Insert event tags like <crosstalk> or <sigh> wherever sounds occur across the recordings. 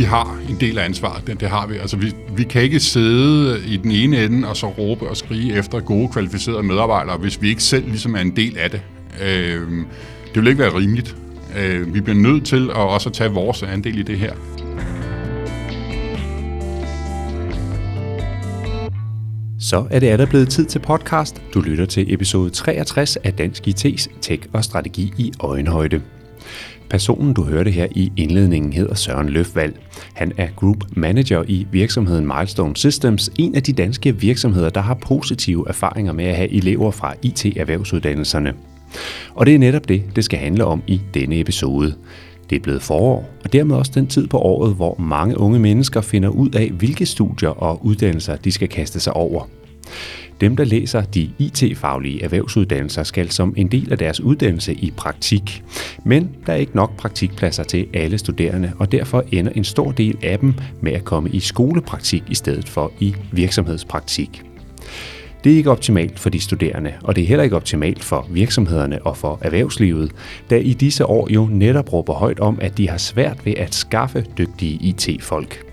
Vi har en del af ansvaret, det, det har vi. Altså, vi, vi kan ikke sidde i den ene ende og så råbe og skrige efter gode, kvalificerede medarbejdere, hvis vi ikke selv ligesom er en del af det. Øh, det vil ikke være rimeligt. Øh, vi bliver nødt til at også tage vores andel i det her. Så er det der blevet tid til podcast. Du lytter til episode 63 af Dansk IT's Tech og Strategi i Øjenhøjde. Personen, du hørte her i indledningen, hedder Søren Løfvald. Han er Group Manager i virksomheden Milestone Systems, en af de danske virksomheder, der har positive erfaringer med at have elever fra IT-erhvervsuddannelserne. Og det er netop det, det skal handle om i denne episode. Det er blevet forår, og dermed også den tid på året, hvor mange unge mennesker finder ud af, hvilke studier og uddannelser de skal kaste sig over. Dem, der læser de IT-faglige erhvervsuddannelser, skal som en del af deres uddannelse i praktik. Men der er ikke nok praktikpladser til alle studerende, og derfor ender en stor del af dem med at komme i skolepraktik i stedet for i virksomhedspraktik. Det er ikke optimalt for de studerende, og det er heller ikke optimalt for virksomhederne og for erhvervslivet, da i disse år jo netop råber højt om, at de har svært ved at skaffe dygtige IT-folk.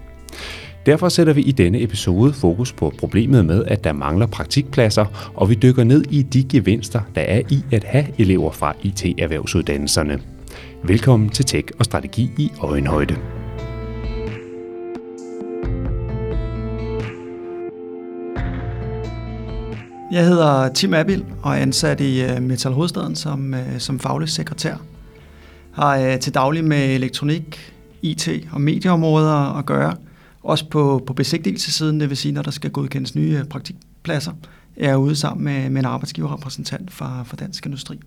Derfor sætter vi i denne episode fokus på problemet med, at der mangler praktikpladser, og vi dykker ned i de gevinster, der er i at have elever fra IT-erhvervsuddannelserne. Velkommen til Tech og Strategi i Øjenhøjde. Jeg hedder Tim Abil og er ansat i øh, Metal Hovedstaden som, øh, som faglig sekretær. Har øh, til daglig med elektronik, IT og medieområder at gøre – også på, på besigtigelsessiden, det vil sige, når der skal godkendes nye øh, praktikpladser, er ude sammen med, med en arbejdsgiverrepræsentant fra, fra Dansk Industri.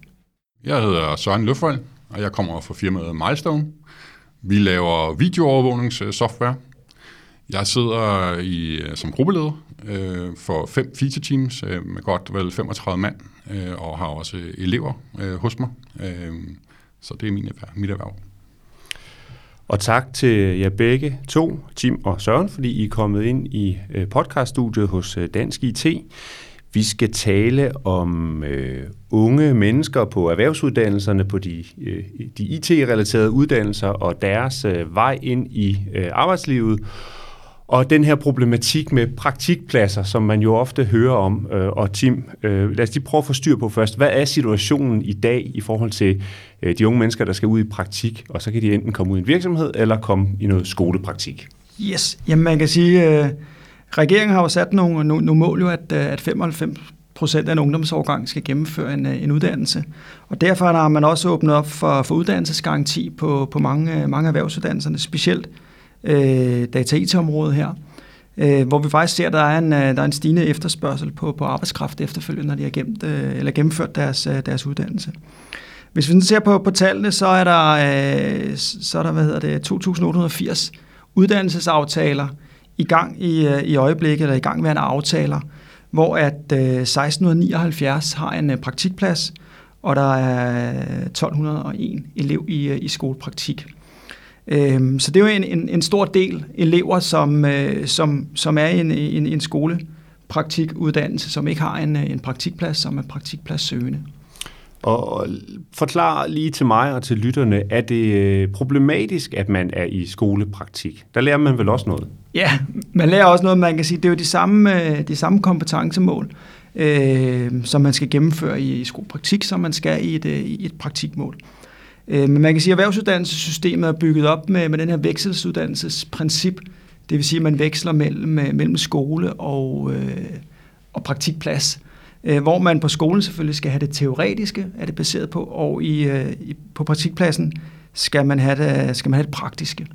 Jeg hedder Søren Løfvold, og jeg kommer fra firmaet Milestone. Vi laver videoovervågningssoftware. Jeg sidder i, øh, som gruppeleder øh, for fem feature teams øh, med godt vel 35 mand, øh, og har også elever øh, hos mig. Øh, så det er min, mit erhverv. Og tak til jer begge to, Tim og Søren, fordi I er kommet ind i øh, podcaststudiet hos øh, Dansk IT. Vi skal tale om øh, unge mennesker på erhvervsuddannelserne, på de, øh, de IT-relaterede uddannelser og deres øh, vej ind i øh, arbejdslivet. Og den her problematik med praktikpladser, som man jo ofte hører om, øh, og Tim, øh, lad os lige prøve at få styr på først. Hvad er situationen i dag i forhold til øh, de unge mennesker, der skal ud i praktik, og så kan de enten komme ud i en virksomhed, eller komme i noget skolepraktik? Yes, jamen man kan sige, øh, regeringen har jo sat nogle, nogle, nogle mål, jo, at, øh, at 95 procent af en ungdomsårgang skal gennemføre en, øh, en uddannelse. Og derfor har man også åbnet op for, for uddannelsesgaranti på, på mange, øh, mange erhvervsuddannelserne, specielt øh, data-IT-området her, øh, hvor vi faktisk ser, at der er en, øh, der er en stigende efterspørgsel på, på arbejdskraft efterfølgende, når de har gemt, øh, eller gennemført deres, øh, deres uddannelse. Hvis vi ser på, på tallene, så er der, øh, så er der hvad hedder det, 2.880 uddannelsesaftaler i gang i, øh, i øjeblikket, eller i gang med en aftaler, hvor at øh, 1679 har en øh, praktikplads, og der er 1201 elev i, i skolepraktik. Øhm, så det er jo en, en, en stor del elever, som, øh, som, som er i en, en, en skolepraktikuddannelse, som ikke har en, en praktikplads, som er praktikpladssøgende. Og forklar lige til mig og til lytterne, er det øh, problematisk, at man er i skolepraktik? Der lærer man vel også noget? Ja, man lærer også noget, man kan sige, det er jo de samme, øh, de samme kompetencemål, øh, som man skal gennemføre i skolepraktik, som man skal i et, øh, i et praktikmål. Øh, Øh, men man kan sige, at erhvervsuddannelsessystemet er bygget op med, med den her vekselsuddannelsesprincip. Det vil sige, at man veksler mellem, øh, mellem skole og, øh, og praktikplads. Øh, hvor man på skolen selvfølgelig skal have det teoretiske, er det baseret på, og i, øh, på praktikpladsen skal man, have det, skal man have det praktiske.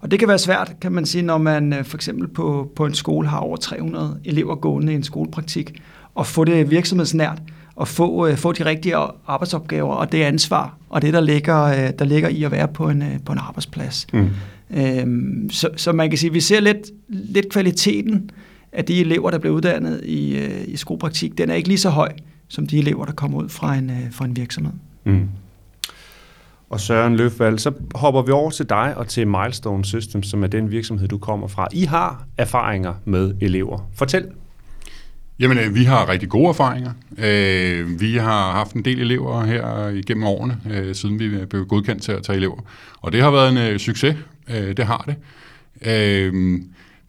Og det kan være svært, kan man sige, når man for eksempel på, på en skole har over 300 elever gående i en skolepraktik, og få det virksomhedsnært, at få, øh, få de rigtige arbejdsopgaver og det ansvar, og det, der ligger, øh, der ligger i at være på en, øh, på en arbejdsplads. Mm. Øhm, så, så man kan sige, at vi ser lidt, lidt kvaliteten at de elever, der bliver uddannet i, øh, i skolepraktik, den er ikke lige så høj, som de elever, der kommer ud fra en, øh, fra en virksomhed. Mm. Og Søren Løfvald, så hopper vi over til dig og til Milestone Systems, som er den virksomhed, du kommer fra. I har erfaringer med elever. Fortæl. Jamen, øh, vi har rigtig gode erfaringer. Øh, vi har haft en del elever her igennem årene, øh, siden vi blev godkendt til at tage elever. Og det har været en øh, succes. Øh, det har det. Øh,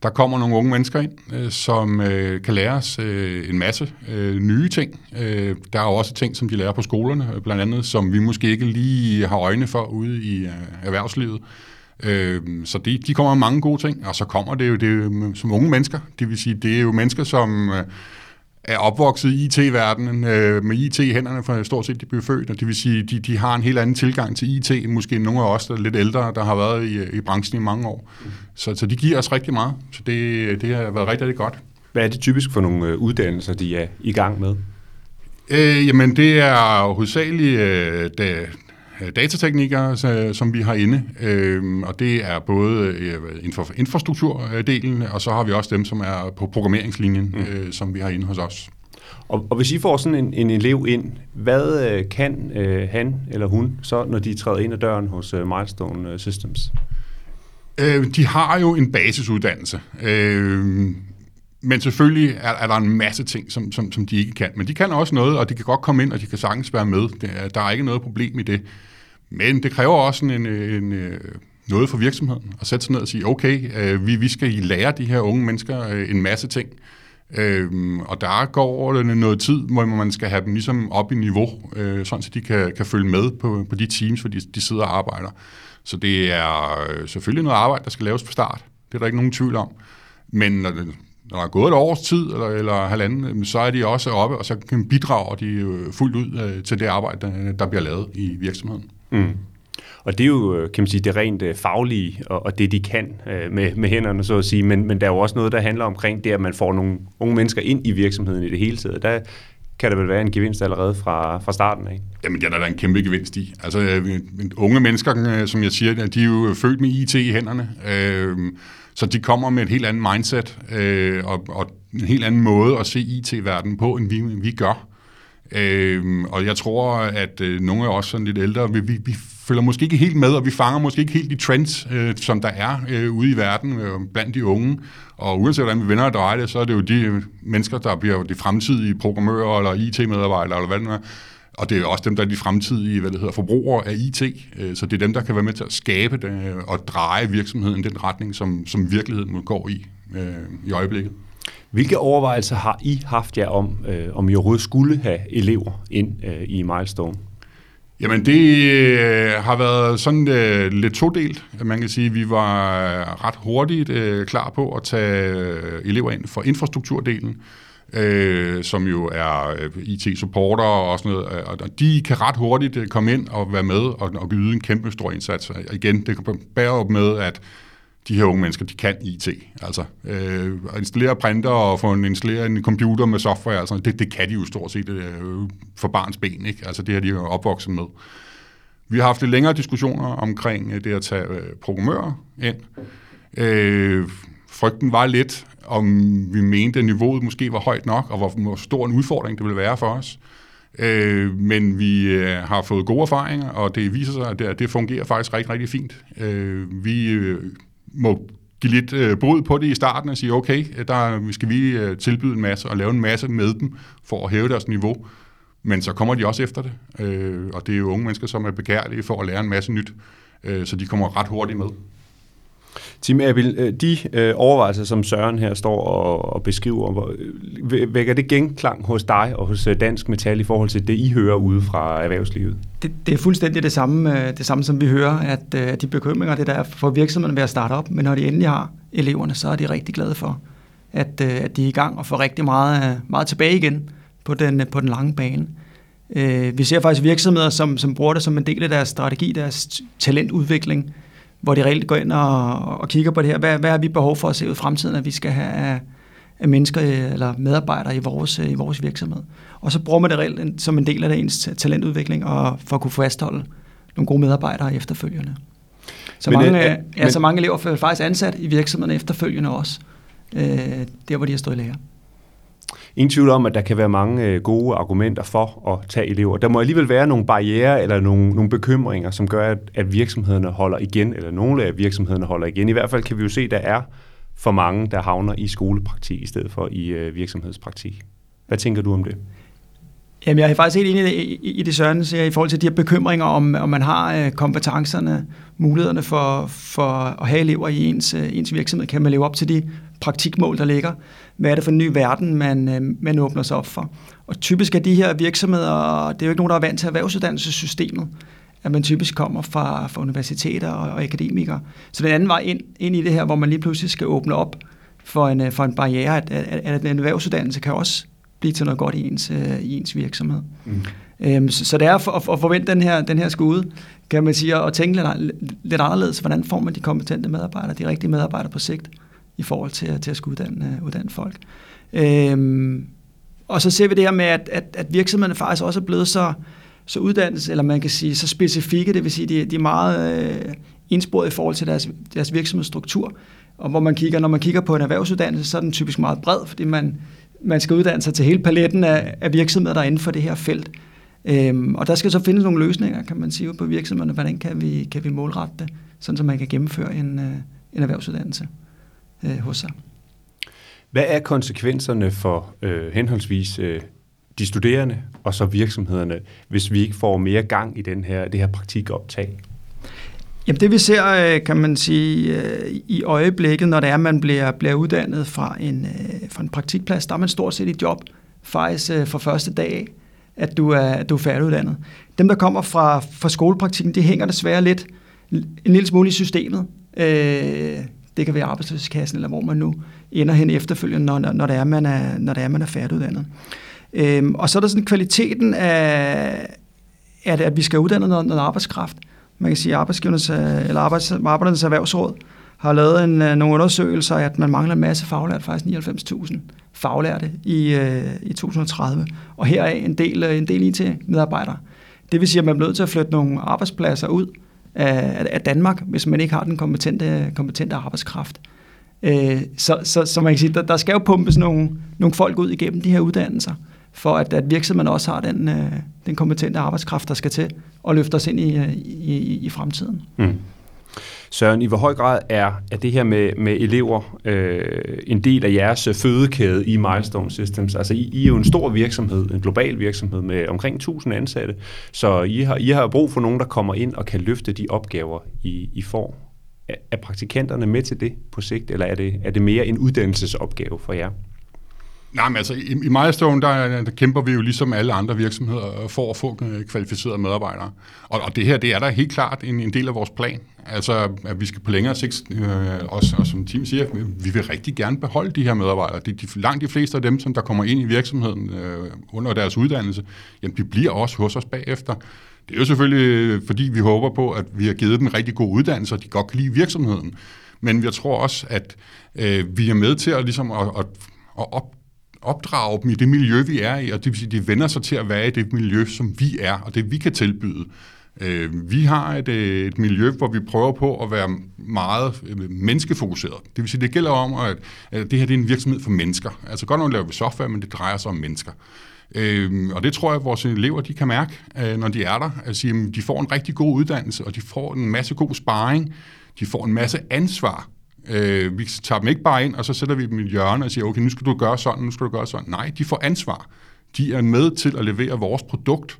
der kommer nogle unge mennesker ind, som kan lære os en masse nye ting. Der er jo også ting, som de lærer på skolerne, blandt andet, som vi måske ikke lige har øjne for ude i erhvervslivet. Så de, de kommer med mange gode ting, og så kommer det jo, det jo som unge mennesker. Det vil sige, det er jo mennesker, som er opvokset i IT-verdenen øh, med IT i hænderne for stort set de blev født, og det vil sige, de, de har en helt anden tilgang til IT, måske nogle af os, der er lidt ældre, der har været i, i branchen i mange år. Så, så de giver os rigtig meget, så det, det har været rigtig, rigtig godt. Hvad er det typisk for nogle øh, uddannelser, de er i gang med? Øh, jamen, det er hovedsageligt øh, datateknikere, som vi har inde, øh, og det er både øh, inden for infrastrukturdelen, og så har vi også dem, som er på programmeringslinjen, mm. øh, som vi har inde hos os. Og, og hvis I får sådan en, en elev ind, hvad øh, kan øh, han eller hun så, når de træder ind ad døren hos øh, Milestone øh, Systems? Øh, de har jo en basisuddannelse. Øh, men selvfølgelig er, er der en masse ting, som, som, som de ikke kan. Men de kan også noget, og de kan godt komme ind, og de kan sagtens være med. Der er ikke noget problem i det. Men det kræver også en, en, en, øh, noget for virksomheden at sætte sig ned og sige, okay, øh, vi, vi skal lære de her unge mennesker øh, en masse ting. Øhm, og der går noget tid, hvor man skal have dem ligesom op i niveau, øh, sådan så de kan, kan følge med på, på de teams, hvor de, de sidder og arbejder. Så det er øh, selvfølgelig noget arbejde, der skal laves på start. Det er der ikke nogen tvivl om. Men når, når der er gået et års tid eller, eller halvanden, så er de også oppe, og så kan bidrage de fuldt ud øh, til det arbejde, der, bliver lavet i virksomheden. Mm. Og det er jo, øh, kan man sige, det rent øh, faglige og, og det, de kan øh, med, med hænderne, så at sige. Men, men der er jo også noget, der handler omkring det, at man får nogle unge mennesker ind i virksomheden i det hele taget. Der kan der vel være en gevinst allerede fra, fra starten af? Jamen, der er der en kæmpe gevinst i. Altså, unge mennesker, som jeg siger, de er jo født med IT i hænderne så de kommer med et helt andet mindset øh, og, og en helt anden måde at se IT-verdenen på, end vi, vi gør. Øh, og jeg tror, at øh, nogle af os sådan lidt ældre, vi, vi, vi følger måske ikke helt med, og vi fanger måske ikke helt de trends, øh, som der er øh, ude i verden øh, blandt de unge. Og uanset hvordan vi vender og drejer det, så er det jo de mennesker, der bliver de fremtidige programmører eller IT-medarbejdere, eller hvad det nu er. Og det er også dem, der er de fremtidige hvad det hedder, forbrugere af IT. Øh, så det er dem, der kan være med til at skabe det, øh, og dreje virksomheden i den retning, som, som virkeligheden går i øh, i øjeblikket. Hvilke overvejelser har I haft jer om, øh, om I overhovedet skulle have elever ind øh, i Milestone? Jamen det øh, har været sådan øh, lidt todelt. Man kan sige, at vi var ret hurtigt øh, klar på at tage elever ind for infrastrukturdelen, øh, som jo er øh, IT-supporter og sådan noget. Og de kan ret hurtigt øh, komme ind og være med og, og yde en kæmpe stor indsats. Og igen, det kan bære op med, at de her unge mennesker, de kan IT. Altså, øh, at installere printer og få en, installere en computer med software, altså, det, det kan de jo stort set øh, for barns ben. Ikke? Altså, det har de jo opvokset med. Vi har haft lidt længere diskussioner omkring øh, det at tage øh, programmører ind. Øh, frygten var lidt, om vi mente, at niveauet måske var højt nok, og hvor, stor en udfordring det ville være for os. Øh, men vi øh, har fået gode erfaringer, og det viser sig, at det, det fungerer faktisk rigtig, rigtig fint. Øh, vi øh, må give lidt øh, brud på det i starten og sige, okay, der vi skal vi øh, tilbyde en masse og lave en masse med dem for at hæve deres niveau. Men så kommer de også efter det, øh, og det er jo unge mennesker, som er begærlige for at lære en masse nyt, øh, så de kommer ret hurtigt med. Tim Abel, øh, de øh, overvejelser, som Søren her står og, og beskriver, hvor, øh, vækker det genklang hos dig og hos øh, Dansk Metal i forhold til det, I hører ude fra erhvervslivet? Det, det er fuldstændig det samme, øh, det samme, som vi hører, at, at de bekymringer, det der er for virksomheden ved at starte op, men når de endelig har eleverne, så er de rigtig glade for, at, at de er i gang og får rigtig meget, meget tilbage igen på den, på den lange bane. Vi ser faktisk virksomheder, som, som bruger det som en del af deres strategi, deres talentudvikling, hvor de reelt går ind og, og kigger på det her. Hvad, hvad har vi behov for at se ud i fremtiden, at vi skal have af, mennesker eller medarbejdere i vores, i vores virksomhed? Og så bruger man det reelt som en del af det ens talentudvikling, og for at kunne fastholde nogle gode medarbejdere efterfølgende. Så, men, mange, øh, ja, men, så mange elever er faktisk ansat i virksomheden efterfølgende også. øh, der hvor de har stået i lære. Ingen tvivl om, at der kan være mange øh, gode argumenter for at tage elever. Der må alligevel være nogle barriere eller nogle, nogle bekymringer, som gør, at, at virksomhederne holder igen, eller nogle af virksomhederne holder igen. I hvert fald kan vi jo se, at der er for mange, der havner i skolepraktik i stedet for i øh, virksomhedspraktik. Hvad tænker du om det? Jamen, jeg er faktisk helt enig i, i det, Søren siger, i forhold til de her bekymringer, om, om man har øh, kompetencerne, mulighederne for, for at have elever i ens, øh, ens virksomhed. Kan man leve op til de praktikmål, der ligger? Hvad er det for en ny verden, man, øh, man åbner sig op for? Og typisk er de her virksomheder, det er jo ikke nogen, der er vant til erhvervsuddannelsessystemet, at man typisk kommer fra, fra universiteter og, og akademikere. Så den anden vej ind, ind i det her, hvor man lige pludselig skal åbne op for en, for en barriere, at, at, at en erhvervsuddannelse kan også blive til noget godt i ens, øh, i ens virksomhed. Mm. Øhm, så, så det er for, at, at forvente den her, den her skude, kan man sige, og tænke lidt, lidt anderledes, hvordan får man de kompetente medarbejdere, de rigtige medarbejdere på sigt, i forhold til, til at skulle uddanne, øh, uddanne folk. Øhm, og så ser vi det her med, at, at, at virksomhederne faktisk også er blevet så, så uddannelse, eller man kan sige så specifikke, det vil sige, de, de er meget øh, indsporet i forhold til deres, deres virksomhedsstruktur. Og hvor man kigger, når man kigger på en erhvervsuddannelse, så er den typisk meget bred, fordi man man skal uddanne sig til hele paletten af, af virksomheder, der er inden for det her felt. Øhm, og der skal så findes nogle løsninger, kan man sige, på virksomhederne. Hvordan kan vi, kan vi målrette det, sådan så man kan gennemføre en, øh, en erhvervsuddannelse øh, hos sig. Hvad er konsekvenserne for øh, henholdsvis øh, de studerende og så virksomhederne, hvis vi ikke får mere gang i den her, det her praktikoptag? Jamen det vi ser, øh, kan man sige, øh, i øjeblikket, når det er, at man bliver, bliver uddannet fra en, øh, fra en praktikplads, der er man stort set i job faktisk fra første dag at du er, at du er færdiguddannet. Dem, der kommer fra, fra skolepraktikken, de hænger desværre lidt en lille smule i systemet det kan være arbejdsløshedskassen, eller hvor man nu ender hen efterfølgende, når, når, det, er, man er, når det er, man er færdiguddannet. Øhm, og så er der sådan kvaliteten af, at, at vi skal uddanne noget, noget arbejdskraft man kan sige, at arbejdsgivernes, eller arbejds, arbejdernes erhvervsråd har lavet en, øh, nogle undersøgelser, at man mangler en masse faglærte, faktisk 99.000 faglærte i, øh, i 2030. Og heraf en del, øh, en del IT-medarbejdere. Det vil sige, at man er nødt til at flytte nogle arbejdspladser ud af, af Danmark, hvis man ikke har den kompetente, kompetente arbejdskraft. Øh, så, så, så man kan sige, der, der skal jo pumpes nogle, nogle folk ud igennem de her uddannelser for at, at virksomheden også har den, øh, den kompetente arbejdskraft, der skal til og løfte os ind øh, i, i, i fremtiden. Mm. Søren, i hvor høj grad er, er det her med, med elever øh, en del af jeres fødekæde i Milestone Systems? Altså, I, I er jo en stor virksomhed, en global virksomhed med omkring 1000 ansatte, så I har, I har brug for nogen, der kommer ind og kan løfte de opgaver, I, I får. Er, er praktikanterne med til det på sigt, eller er det, er det mere en uddannelsesopgave for jer? Nej, men altså i, i Milestone, der, der kæmper vi jo ligesom alle andre virksomheder for at få øh, kvalificerede medarbejdere. Og, og det her, det er da helt klart en, en del af vores plan. Altså, at vi skal på længere sigt, øh, også, og som team siger, vi vil rigtig gerne beholde de her medarbejdere. De, de, langt de fleste af dem, som der kommer ind i virksomheden øh, under deres uddannelse, jamen, de bliver også hos os bagefter. Det er jo selvfølgelig, øh, fordi vi håber på, at vi har givet dem en rigtig god uddannelse, og de godt kan lide virksomheden. Men jeg tror også, at øh, vi er med til at, ligesom at, at, at op, opdrage dem i det miljø, vi er i, og det vil sige, de vender sig til at være i det miljø, som vi er, og det vi kan tilbyde. Øh, vi har et, øh, et miljø, hvor vi prøver på at være meget øh, menneskefokuseret. Det vil sige, det gælder om, at, at det her det er en virksomhed for mennesker. Altså godt nok laver vi software, men det drejer sig om mennesker. Øh, og det tror jeg, at vores elever de kan mærke, øh, når de er der. Altså, de får en rigtig god uddannelse, og de får en masse god sparring. De får en masse ansvar Øh, vi tager dem ikke bare ind, og så sætter vi dem i et hjørne og siger, okay, nu skal du gøre sådan, nu skal du gøre sådan. Nej, de får ansvar. De er med til at levere vores produkt,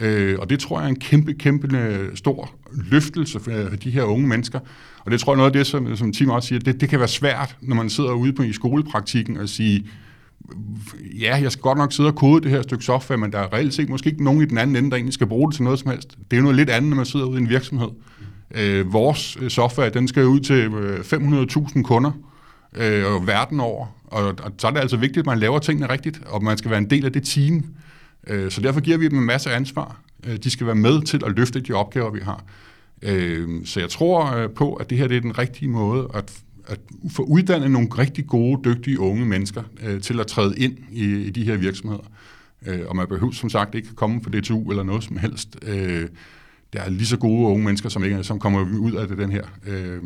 øh, og det tror jeg er en kæmpe, kæmpe stor løftelse øh, for de her unge mennesker. Og det tror jeg noget af det, som, som Tim også siger, det, det kan være svært, når man sidder ude på i skolepraktikken og sige, ja, jeg skal godt nok sidde og kode det her stykke software, men der er reelt set måske ikke nogen i den anden ende, der egentlig skal bruge det til noget som helst. Det er jo noget lidt andet, når man sidder ude i en virksomhed. Øh, vores øh, software, den skal ud til øh, 500.000 kunder kunder øh, verden over, og, og så er det altså vigtigt, at man laver tingene rigtigt, og man skal være en del af det team. Øh, så derfor giver vi dem en masse ansvar. Øh, de skal være med til at løfte de opgaver, vi har. Øh, så jeg tror øh, på, at det her det er den rigtige måde at, at få uddannet nogle rigtig gode, dygtige unge mennesker øh, til at træde ind i, i de her virksomheder. Øh, og man behøver som sagt ikke komme på DTU eller noget som helst. Øh, der er lige så gode unge mennesker, som, ikke, som kommer ud af det, den her øh,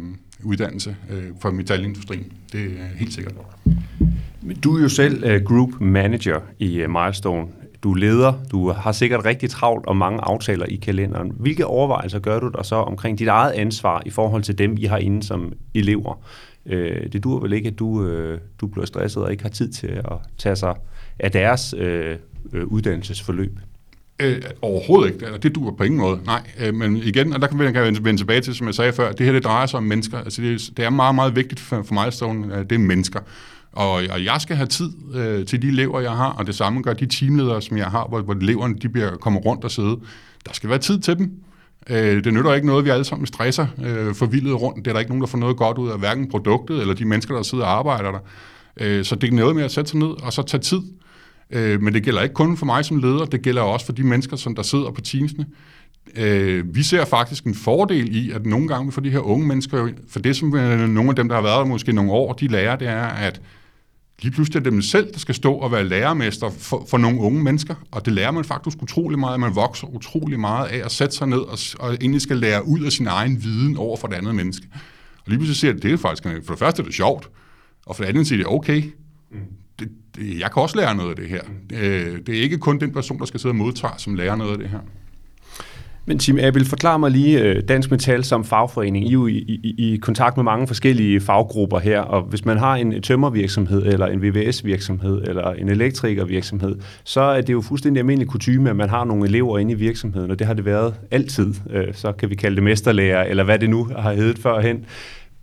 uddannelse øh, fra metalindustrien. Det er helt sikkert. Du er jo selv uh, group manager i uh, Milestone. Du er leder, du har sikkert rigtig travlt og mange aftaler i kalenderen. Hvilke overvejelser gør du dig så omkring dit eget ansvar i forhold til dem, I har inde som elever? Uh, det dur vel ikke, at du, uh, du bliver stresset og ikke har tid til at tage sig af deres uh, uddannelsesforløb? Øh, overhovedet ikke. Altså, det duer på ingen måde. Nej, øh, men igen, og der kan vi vende tilbage til, som jeg sagde før, det her det drejer sig om mennesker. Altså det, det er meget, meget vigtigt for, for mig, Stone, at det er mennesker. Og, og jeg skal have tid øh, til de elever, jeg har, og det samme gør de teamledere, som jeg har, hvor, hvor eleverne de bliver, kommer rundt og sidde. Der skal være tid til dem. Øh, det nytter ikke noget, vi alle sammen stresser øh, forvildet rundt. Det er der ikke nogen, der får noget godt ud af hverken produktet eller de mennesker, der sidder og arbejder der. Øh, så det er noget med at sætte sig ned og så tage tid Øh, men det gælder ikke kun for mig som leder, det gælder også for de mennesker, som der sidder på teamsene. Øh, vi ser faktisk en fordel i, at nogle gange for de her unge mennesker, for det som øh, nogle af dem, der har været der måske nogle år, de lærer, det er, at lige pludselig er det dem selv, der skal stå og være lærermester for, for nogle unge mennesker, og det lærer man faktisk utrolig meget, man vokser utrolig meget af at sætte sig ned og, og egentlig skal lære ud af sin egen viden over for det andet menneske. Og lige pludselig ser det, det er faktisk, for det første er det sjovt, og for det andet siger det, okay, mm jeg kan også lære noget af det her. Øh, det er ikke kun den person, der skal sidde og modtage, som lærer noget af det her. Men Tim vil forklare mig lige øh, Dansk Metal som fagforening. I er jo i, i, i kontakt med mange forskellige faggrupper her, og hvis man har en tømmervirksomhed, eller en VVS-virksomhed, eller en elektrikervirksomhed, så er det jo fuldstændig almindelig kutume, at man har nogle elever inde i virksomheden, og det har det været altid. Øh, så kan vi kalde det mesterlærer, eller hvad det nu har heddet førhen.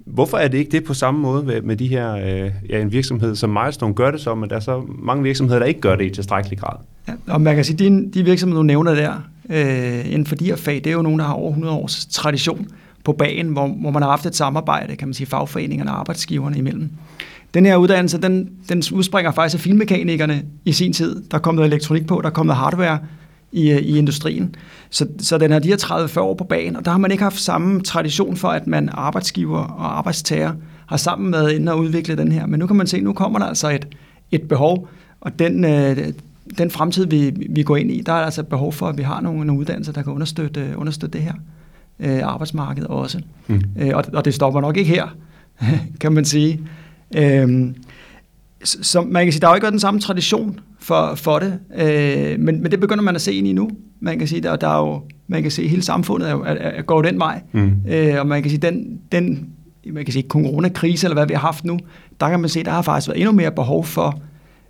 Hvorfor er det ikke det på samme måde med de her, øh, ja, en virksomhed som Milestone gør det så, men der er så mange virksomheder, der ikke gør det i tilstrækkelig grad? Ja, og man kan sige, de, de virksomheder, du nævner der, øh, inden for de her fag, det er jo nogen, der har over 100 års tradition på bagen, hvor, hvor man har haft et samarbejde, kan man sige, fagforeningerne og arbejdsgiverne imellem. Den her uddannelse, den, den udspringer faktisk af filmmekanikerne i sin tid. Der er kommet elektronik på, der er kommet hardware i, i industrien. Så, så den har de her 30-40 år på banen, og der har man ikke haft samme tradition for, at man arbejdsgiver og arbejdstager har sammen med inden at udvikle den her. Men nu kan man se, nu kommer der altså et, et behov, og den, øh, den fremtid, vi, vi går ind i, der er altså et behov for, at vi har nogle, nogle uddannelser, der kan understøtte, understøtte det her øh, arbejdsmarked også. Mm. Øh, og, og det stopper nok ikke her, <laughs> kan man sige. Øh, så man kan sige, der har jo ikke været den samme tradition for, for det, øh, men, men det begynder man at se ind i nu. Man kan sige, der, der er jo, man kan se, at hele samfundet er, er, er, går den vej, mm. øh, og man kan sige, den, den man kan sige, coronakrise, eller hvad vi har haft nu, der kan man se, der har faktisk været endnu mere behov for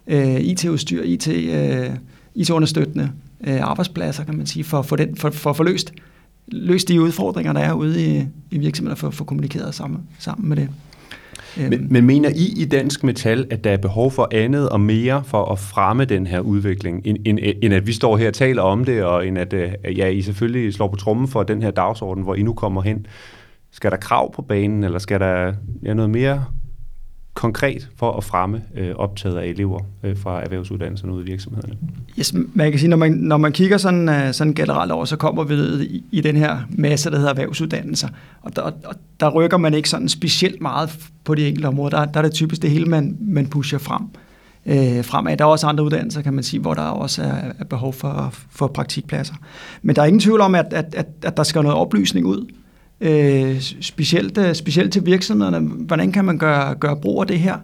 øh, IT-udstyr, IT, øh, IT-understøttende øh, arbejdspladser, kan man sige, for, for, den, for, for at få løst, løst de udfordringer, der er ude i, i virksomheder, for at få kommunikeret sammen, sammen med det. Øhm. Men, øhm. men mener I i Dansk Metal, at der er behov for andet og mere for at fremme den her udvikling, end, end, end at vi står her og taler om det, og end at øh, ja, I selvfølgelig slår på trummen for den her dagsorden, hvor I nu kommer hen? Skal der krav på banen, eller skal der ja, noget mere konkret for at fremme øh, optaget af elever øh, fra erhvervsuddannelserne ude i virksomhederne? Yes, man kan sige, når man, når man kigger sådan, øh, sådan generelt over, så kommer vi i, i den her masse, der hedder erhvervsuddannelser. Og der, og der rykker man ikke sådan specielt meget på de enkelte områder. Der, der er det typisk det hele, man, man pusher frem. Øh, fremad. Der er også andre uddannelser, kan man sige, hvor der også er, er behov for, for praktikpladser. Men der er ingen tvivl om, at, at, at, at der skal noget oplysning ud øh, specielt, øh, specielt til virksomhederne. Hvordan kan man gøre, gøre brug af det her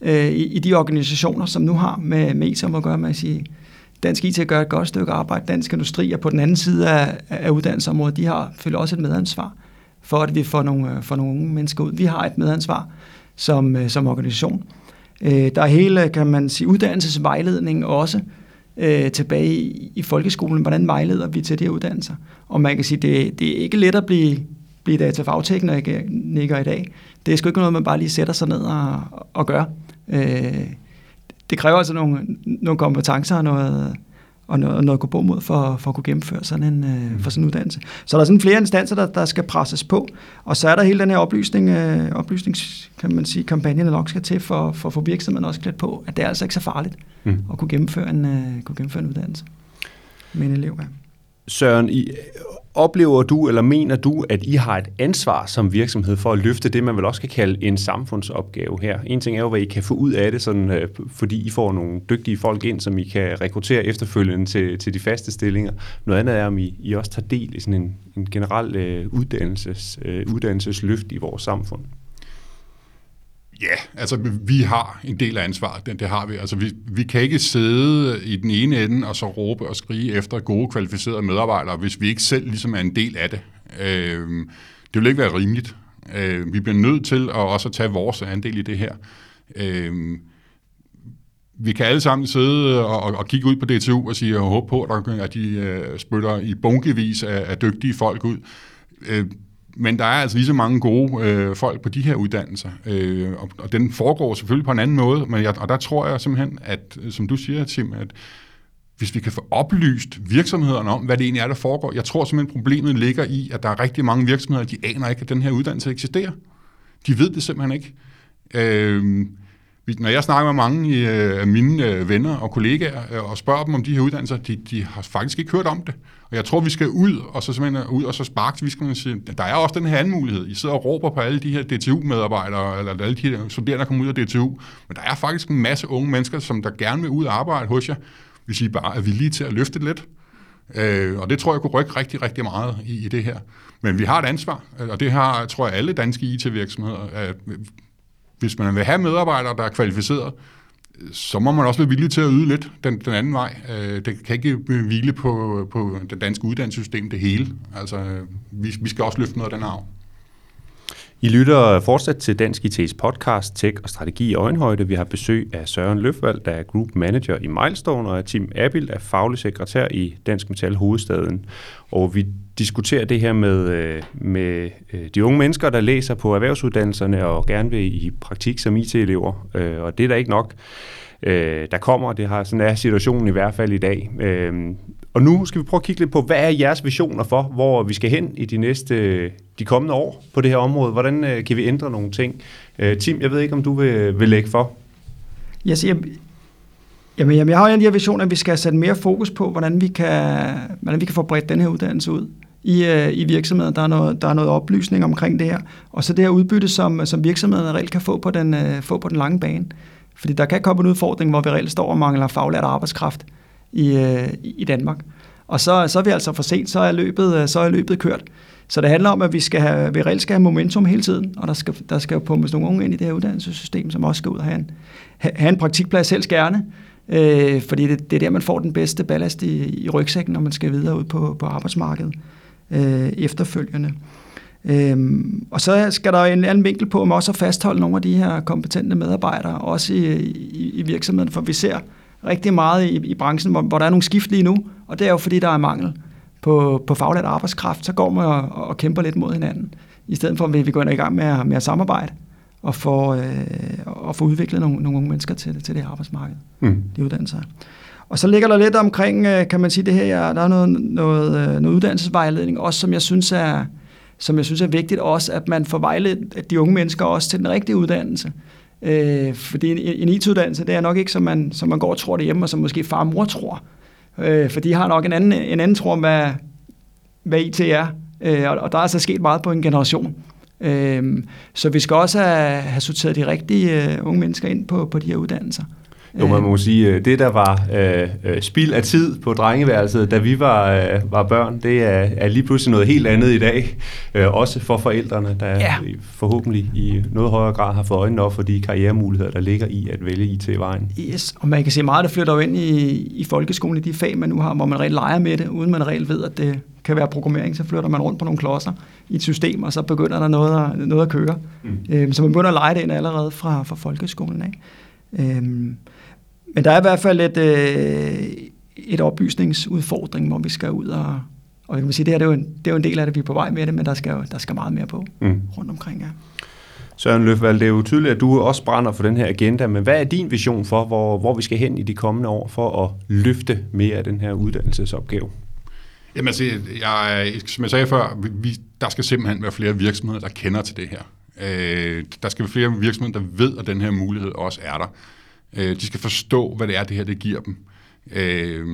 øh, i, i de organisationer, som nu har med, med som at gøre med at sige, Dansk IT gør et godt stykke arbejde. Dansk Industri er på den anden side af, af uddannelsesområdet. De har selvfølgelig også et medansvar for, at vi får nogle, for får nogle unge mennesker ud. Vi har et medansvar som, øh, som organisation. Øh, der er hele, kan man sige, uddannelsesvejledning også øh, tilbage i, i folkeskolen. Hvordan vejleder vi til de her uddannelser? Og man kan sige, det, det er ikke let at blive blive datafagtekniker i dag. Det er sgu ikke noget, man bare lige sætter sig ned og, og gør. Øh, det kræver altså nogle, nogle kompetencer og noget, og noget, noget at gå på mod for, for at kunne gennemføre sådan en, øh, for sådan en uddannelse. Så der er sådan flere instanser, der, der skal presses på, og så er der hele den her oplysning, øh, oplysnings, kan man sige, kampagnen, nok skal til for, for at få virksomheden også klædt på, at det er altså ikke så farligt mm. at kunne gennemføre en, øh, kunne gennemføre en uddannelse med en elev. Ja. Søren, i, oplever du, eller mener du, at I har et ansvar som virksomhed for at løfte det, man vel også kan kalde en samfundsopgave her? En ting er jo, hvad I kan få ud af det, sådan, øh, fordi I får nogle dygtige folk ind, som I kan rekruttere efterfølgende til, til de faste stillinger. Noget andet er, om I, I også tager del i sådan en, en generel øh, uddannelses, øh, uddannelsesløft i vores samfund. Ja, altså vi har en del af ansvaret, det, det har vi. Altså vi, vi kan ikke sidde i den ene ende og så råbe og skrige efter gode, kvalificerede medarbejdere, hvis vi ikke selv ligesom er en del af det. Øh, det vil ikke være rimeligt. Øh, vi bliver nødt til at også at tage vores andel i det her. Øh, vi kan alle sammen sidde og, og, og kigge ud på DTU og sige og håbe på, at, at de øh, spytter i bunkevis af, af dygtige folk ud. Øh, men der er altså lige så mange gode øh, folk på de her uddannelser, øh, og, og den foregår selvfølgelig på en anden måde, men jeg, og der tror jeg simpelthen, at øh, som du siger, Tim, at hvis vi kan få oplyst virksomhederne om, hvad det egentlig er, der foregår. Jeg tror simpelthen, problemet ligger i, at der er rigtig mange virksomheder, de aner ikke, at den her uddannelse eksisterer. De ved det simpelthen ikke. Øh, når jeg snakker med mange øh, af mine øh, venner og kollegaer øh, og spørger dem om de her uddannelser, de, de har faktisk ikke hørt om det. Og jeg tror, vi skal ud og så simpelthen øh, ud og så sparke til skal sige, der er også den her anden mulighed. I sidder og råber på alle de her DTU-medarbejdere, eller alle de her studerende, der kommer ud af DTU. Men der er faktisk en masse unge mennesker, som der gerne vil ud og arbejde hos jer, hvis I bare er villige til at løfte det lidt. Øh, og det tror jeg kunne rykke rigtig, rigtig meget i, i det her. Men vi har et ansvar, øh, og det har, tror jeg, alle danske IT-virksomheder. Øh, hvis man vil have medarbejdere, der er kvalificeret, så må man også være villig til at yde lidt den, den anden vej. Øh, det kan ikke hvile på, på det danske uddannelsessystem det hele. Altså, øh, vi, vi skal også løfte noget af den arv. I lytter fortsat til Dansk IT's podcast Tech og Strategi i Øjenhøjde. Vi har besøg af Søren Løfvald, der er Group Manager i Milestone, og Tim Abild, der er faglig sekretær i Dansk Metal Hovedstaden. Og vi diskuterer det her med, øh, med øh, de unge mennesker, der læser på erhvervsuddannelserne og gerne vil i praktik som IT-elever, øh, og det er da ikke nok der kommer. Det har sådan er situationen i hvert fald i dag. Og nu skal vi prøve at kigge lidt på, hvad er jeres visioner for, hvor vi skal hen i de næste, øh, de kommende år på det her område? Hvordan øh, kan vi ændre nogle ting? Øh, Tim, jeg ved ikke, om du vil, vil lægge for? Jeg siger, Jamen, jamen jeg har en de her vision, at vi skal sætte mere fokus på, hvordan vi kan, hvordan vi kan få bredt den her uddannelse ud i, i virksomheden. Der er, noget, der er noget oplysning omkring det her. Og så det her udbytte, som, som virksomheden reelt kan få på, den, få på den lange bane. Fordi der kan komme en udfordring, hvor vi reelt står og mangler faglært arbejdskraft i, øh, i Danmark. Og så, så er vi altså for sent, så er løbet, øh, så er løbet kørt. Så det handler om, at vi, skal have, vi reelt skal have momentum hele tiden, og der skal, der skal jo pumpes nogle unge ind i det her uddannelsessystem, som også skal ud og have en, have en praktikplads helst gerne, øh, fordi det, det er der, man får den bedste ballast i, i rygsækken, når man skal videre ud på, på arbejdsmarkedet øh, efterfølgende. Øhm, og så skal der en anden vinkel på, om også at fastholde nogle af de her kompetente medarbejdere, også i, i, i virksomheden, for vi ser rigtig meget i, i branchen, hvor, hvor der er nogle skift lige nu, og det er jo fordi, der er mangel på, på faglært arbejdskraft, så går man og, og kæmper lidt mod hinanden, i stedet for at vi går i gang med at, med at samarbejde og få, øh, og få udviklet nogle, nogle unge mennesker til, til det arbejdsmarked, mm. de uddannelser. Og så ligger der lidt omkring, øh, kan man sige, det her, der er noget, noget, øh, noget uddannelsesvejledning også, som jeg synes er, som jeg synes er vigtigt også, at man får vejledt de unge mennesker også til den rigtige uddannelse. Øh, fordi en, en IT-uddannelse, det er nok ikke, som man, som man går og tror derhjemme, og som måske far og mor tror. Øh, for de har nok en anden, en anden tro om, hvad, hvad IT er. Øh, og, og der er altså sket meget på en generation. Øh, så vi skal også have, have sorteret de rigtige uh, unge mennesker ind på, på de her uddannelser. Jo, man må sige, øh, det der var øh, øh, spild af tid på drengeværelset, da vi var, øh, var børn, det er, er lige pludselig noget helt andet i dag. Øh, også for forældrene, der ja. forhåbentlig i noget højere grad har fået øjnene op for de karrieremuligheder, der ligger i at vælge IT-vejen. Yes, og man kan se meget, der flytter jo ind i, i folkeskolen i de fag, man nu har, hvor man reelt leger med det, uden man reelt ved, at det kan være programmering, så flytter man rundt på nogle klodser i et system, og så begynder der noget at, noget at køre. Mm. Øh, så man begynder at lege det ind allerede fra, fra folkeskolen af. Øhm, men der er i hvert fald et, øh, et oplysningsudfordring, hvor vi skal ud og, og jeg kan sige, det her det er, jo en, det er jo en del af det, vi er på vej med det, men der skal, der skal meget mere på mm. rundt omkring. Ja. Søren Løfvald, det er jo tydeligt, at du også brænder for den her agenda, men hvad er din vision for, hvor, hvor vi skal hen i de kommende år for at løfte mere af den her uddannelsesopgave? Jamen altså, jeg, som jeg sagde før, vi, der skal simpelthen være flere virksomheder, der kender til det her. Øh, der skal være flere virksomheder, der ved, at den her mulighed også er der. Øh, de skal forstå, hvad det er, det her det giver dem. Øh,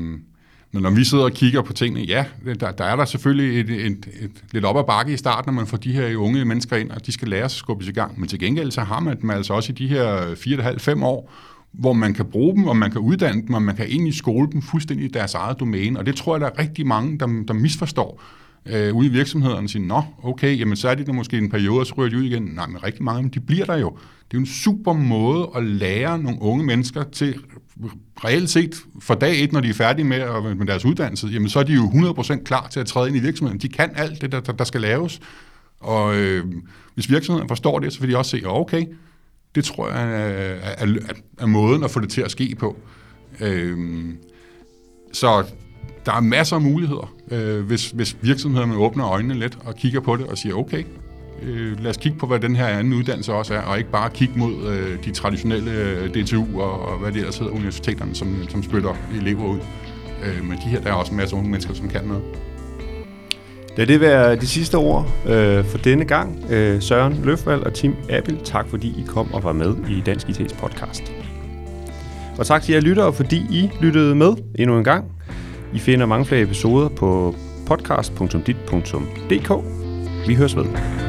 men når vi sidder og kigger på tingene, ja, der, der er der selvfølgelig et, et, et, lidt op ad bakke i starten, når man får de her unge mennesker ind, og de skal lære sig at skubbe i gang. Men til gengæld så har man dem altså også i de her 4,5-5 år, hvor man kan bruge dem, og man kan uddanne dem, og man kan ind i skole dem fuldstændig i deres eget domæne. Og det tror jeg, der er rigtig mange, der, der misforstår øh, ude i virksomhederne og sige, nå, okay, jamen så er de der måske en periode, og så ryger de ud igen. Nej, men rigtig mange af dem, de bliver der jo. Det er jo en super måde at lære nogle unge mennesker til reelt set for dag et, når de er færdige med, med deres uddannelse, jamen så er de jo 100% klar til at træde ind i virksomheden. De kan alt det, der, der skal laves. Og øh, hvis virksomheden forstår det, så vil de også se, okay, det tror jeg øh, er, er, er, er måden at få det til at ske på. Øh, så der er masser af muligheder, øh, hvis, hvis virksomhederne åbner øjnene lidt og kigger på det og siger, okay, øh, lad os kigge på, hvad den her anden uddannelse også er, og ikke bare kigge mod øh, de traditionelle øh, DTU og, og hvad det ellers hedder, universiteterne, som, som spytter elever ud. Øh, men de her, der er også en masse unge mennesker, som kan noget. Lad det være de sidste ord øh, for denne gang. Øh, Søren Løfvald og Tim Abel, tak fordi I kom og var med i Dansk IT's podcast. Og tak til jer lyttere, fordi I lyttede med endnu en gang. I finder mange flere episoder på podcast.dit.dk. Vi høres ved.